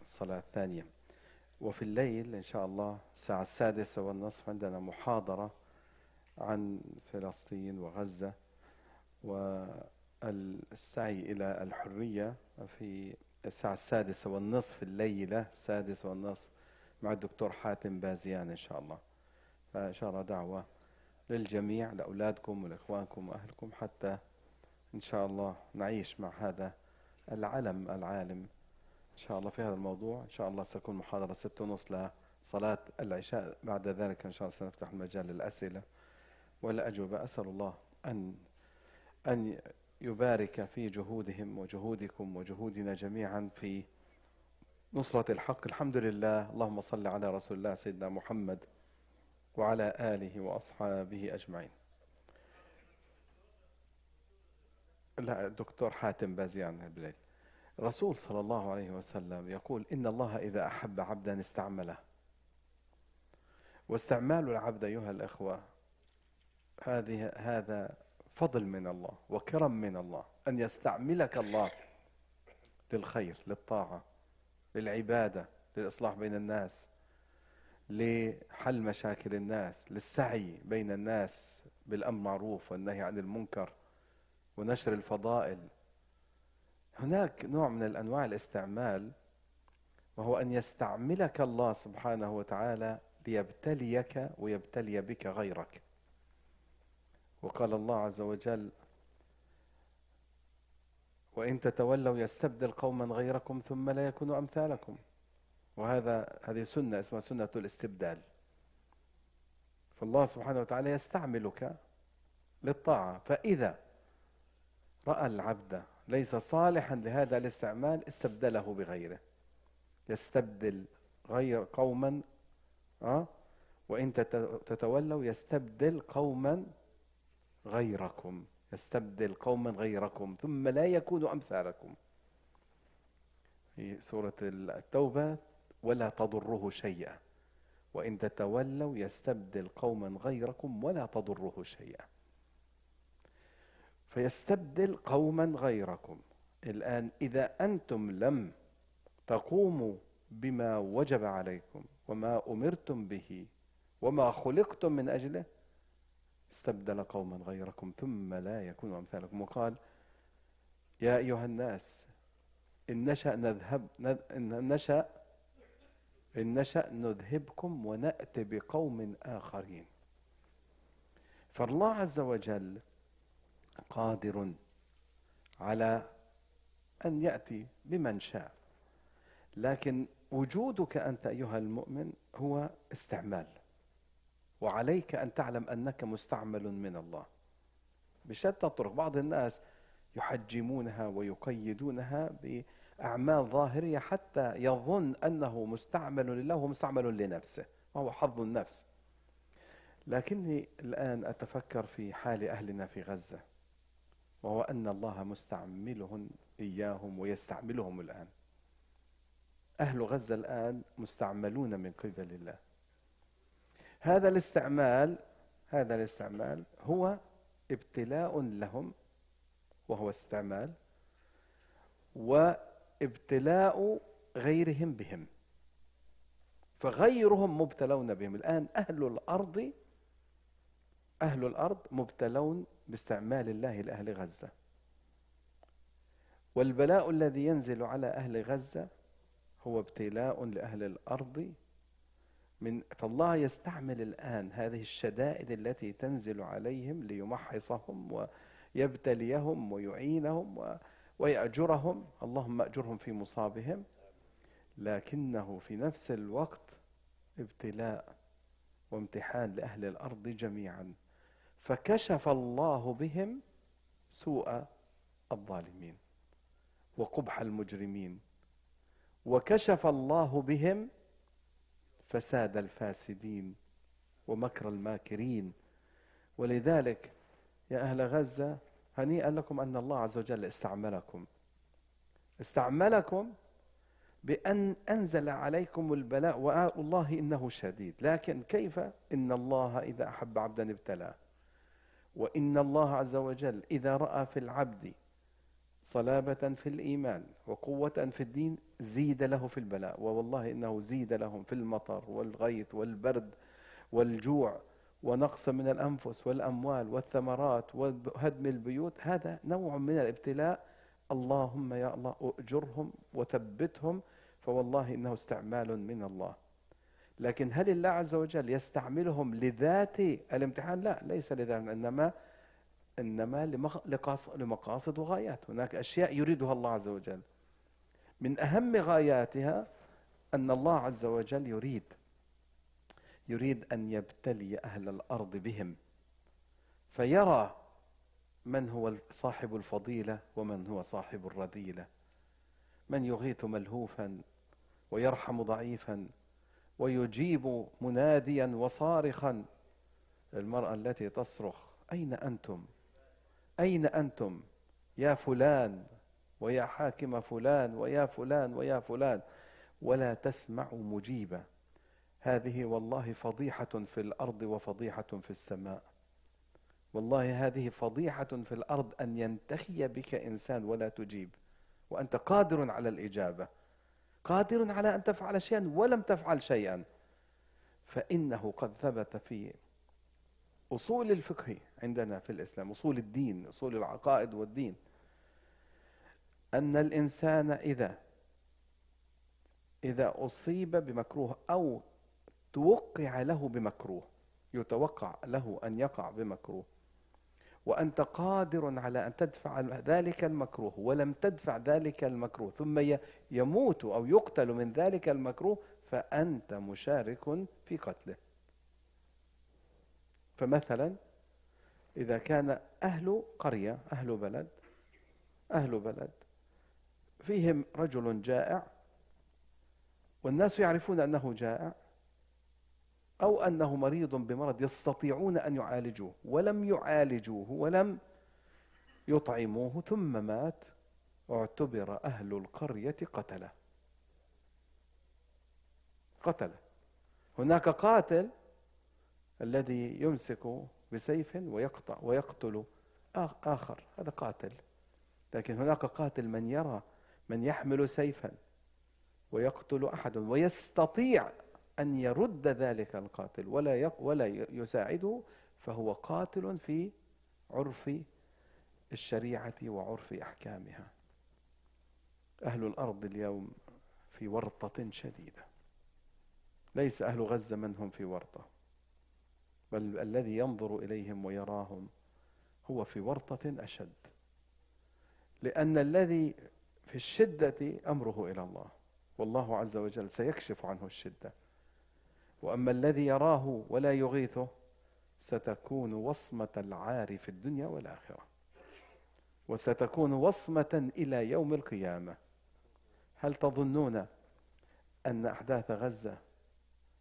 الصلاة الثانية وفي الليل إن شاء الله الساعة السادسة والنصف عندنا محاضرة عن فلسطين وغزة والسعي إلى الحرية في الساعة السادسة والنصف الليلة السادسة والنصف مع الدكتور حاتم بازيان إن شاء الله. فإن شاء الله دعوة للجميع لأولادكم ولإخوانكم وأهلكم حتى إن شاء الله نعيش مع هذا العلم العالم. إن شاء الله في هذا الموضوع. إن شاء الله ستكون محاضرة ستة ونص لصلاة العشاء. بعد ذلك إن شاء الله سنفتح المجال للأسئلة. والأجوبة أسأل الله أن أن يبارك في جهودهم وجهودكم وجهودنا جميعا في نصرة الحق. الحمد لله. اللهم صل على رسول الله سيدنا محمد وعلى آله وأصحابه أجمعين. لا الدكتور حاتم بازيان بالليل الرسول صلى الله عليه وسلم يقول إن الله إذا أحب عبدا استعمله. واستعمال العبد أيها الأخوة هذه هذا فضل من الله وكرم من الله أن يستعملك الله للخير للطاعة للعبادة للإصلاح بين الناس لحل مشاكل الناس للسعي بين الناس بالأمر معروف والنهي عن المنكر ونشر الفضائل. هناك نوع من الأنواع الاستعمال وهو أن يستعملك الله سبحانه وتعالى ليبتليك ويبتلي بك غيرك. وقال الله عز وجل وإن تتولوا يستبدل قوما غيركم ثم لا يكونوا أمثالكم. وهذا هذه سنة اسمها سنة الاستبدال. فالله سبحانه وتعالى يستعملك للطاعة. فإذا رأى العبد ليس صالحا لهذا الاستعمال استبدله بغيره. يستبدل غير قوما أه؟ وإن تتولوا يستبدل قوما غيركم. يستبدل قوما غيركم ثم لا يكونوا أمثالكم. في سورة التوبة ولا تضره شيئا. وإن تتولوا يستبدل قوما غيركم ولا تضره شيئا. فيستبدل قوما غيركم. الآن إذا أنتم لم تقوموا بما وجب عليكم وما أمرتم به وما خلقتم من أجله استبدل قوما غيركم ثم لا يكونوا أمثالكم. وقال يا أيها الناس إن نشأ نذهب إن نشأ إن نشأ نذهبكم ونأتي بقوم آخرين. فالله عز وجل قادر على أن يأتي بمن شاء. لكن وجودك أنت أيها المؤمن هو استعمال وعليك أن تعلم أنك مستعمل من الله. بشتى الطرق بعض الناس يحجمونها ويقيدونها بأعمال ظاهرية حتى يظن أنه مستعمل لله ومستعمل لنفسه وهو حظ النفس. لكني الآن أتفكر في حال أهلنا في غزة. وهو أن الله مستعملهم إياهم ويستعملهم الآن. أهل غزة الآن مستعملون من قبل الله. هذا الاستعمال هذا الاستعمال هو ابتلاء لهم وهو استعمال وابتلاء غيرهم بهم فغيرهم مبتلون بهم. الآن أهل الأرض أهل الأرض مبتلون باستعمال الله لأهل غزة. والبلاء الذي ينزل على أهل غزة هو ابتلاء لأهل الأرض من فالله يستعمل الآن هذه الشدائد التي تنزل عليهم ليمحصهم ويبتليهم ويعينهم ويأجرهم. اللهم أجرهم في مصابهم. لكنه في نفس الوقت ابتلاء وامتحان لأهل الأرض جميعا. فكشف الله بهم سوء الظالمين وقبح المجرمين. وكشف الله بهم فساد الفاسدين ومكر الماكرين. ولذلك يا أهل غزة هنيئا لكم أن الله عز وجل استعملكم. استعملكم بأن أنزل عليكم البلاء والله إنه شديد. لكن كيف؟ إن الله إذا أحب عبدا ابتلاه. وإن الله عز وجل إذا رأى في العبد صلابة في الإيمان وقوة في الدين زيد له في البلاء. ووالله إنه زيد لهم في المطر والغيث والبرد والجوع ونقص من الأنفس والأموال والثمرات وهدم البيوت. هذا نوع من الابتلاء. اللهم يا الله أجرهم وثبتهم فوالله إنه استعمال من الله. لكن هل الله عز وجل يستعملهم لذات الامتحان؟ لا ليس لذات إنما إنما لمقاصد وغايات. هناك أشياء يريدها الله عز وجل. من أهم غاياتها أن الله عز وجل يريد يريد أن يبتلي أهل الأرض بهم فيرى من هو صاحب الفضيلة ومن هو صاحب الرذيلة. من يغيث ملهوفا ويرحم ضعيفا ويجيب مناديا وصارخا المرأة التي تصرخ أين أنتم؟ أين أنتم؟ يا فلان ويا حاكم فلان ويا فلان ويا فلان. ولا تسمع مجيبا هذه والله فضيحة في الأرض وفضيحة في السماء. والله هذه فضيحة في الأرض أن ينتخي بك إنسان ولا تجيب وأنت قادر على الإجابة. قادر على أن تفعل شيئا ولم تفعل شيئا. فإنه قد ثبت في أصول الفقه عندنا في الإسلام أصول الدين أصول العقائد والدين أن الإنسان إذا إذا أصيب بمكروه أو توقع له بمكروه يتوقع له أن يقع بمكروه. وأنت قادر على أن تدفع ذلك المكروه ولم تدفع ذلك المكروه ثم يموت أو يقتل من ذلك المكروه فأنت مشارك في قتله. فمثلا إذا كان أهل قرية أهل بلد أهل بلد فيهم رجل جائع والناس يعرفون أنه جائع أو أنه مريض بمرض يستطيعون أن يعالجوه ولم يعالجوه ولم يطعموه ثم مات اعتبر أهل القرية قتله. قتله. هناك قاتل الذي يمسك بسيف ويقطع ويقتل آخر. هذا قاتل. لكن هناك قاتل من يرى من يحمل سيفا ويقتل أحد ويستطيع أن يرد ذلك القاتل ولا ولا يساعده فهو قاتل في عرف الشريعة وعرف أحكامها. أهل الأرض اليوم في ورطة شديدة. ليس أهل غزة من هم في ورطة بل الذي ينظر إليهم ويراهم هو في ورطة أشد. لأن الذي في الشدة أمره إلى الله. والله عز وجل سيكشف عنه الشدة. وأما الذي يراه ولا يغيثه ستكون وصمة العار في الدنيا والآخرة. وستكون وصمة إلى يوم القيامة. هل تظنون أن أحداث غزة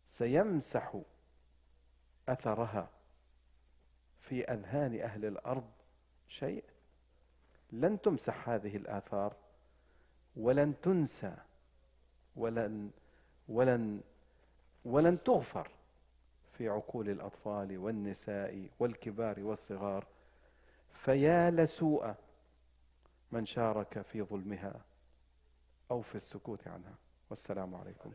سيمسح أثرها في أذهان أهل الأرض شيء لن تمسح هذه الآثار ولن تنسى ولن ولن ولن تغفر في عقول الأطفال والنساء والكبار والصغار فيا لسوء من شارك في ظلمها أو في السكوت عنها. والسلام عليكم.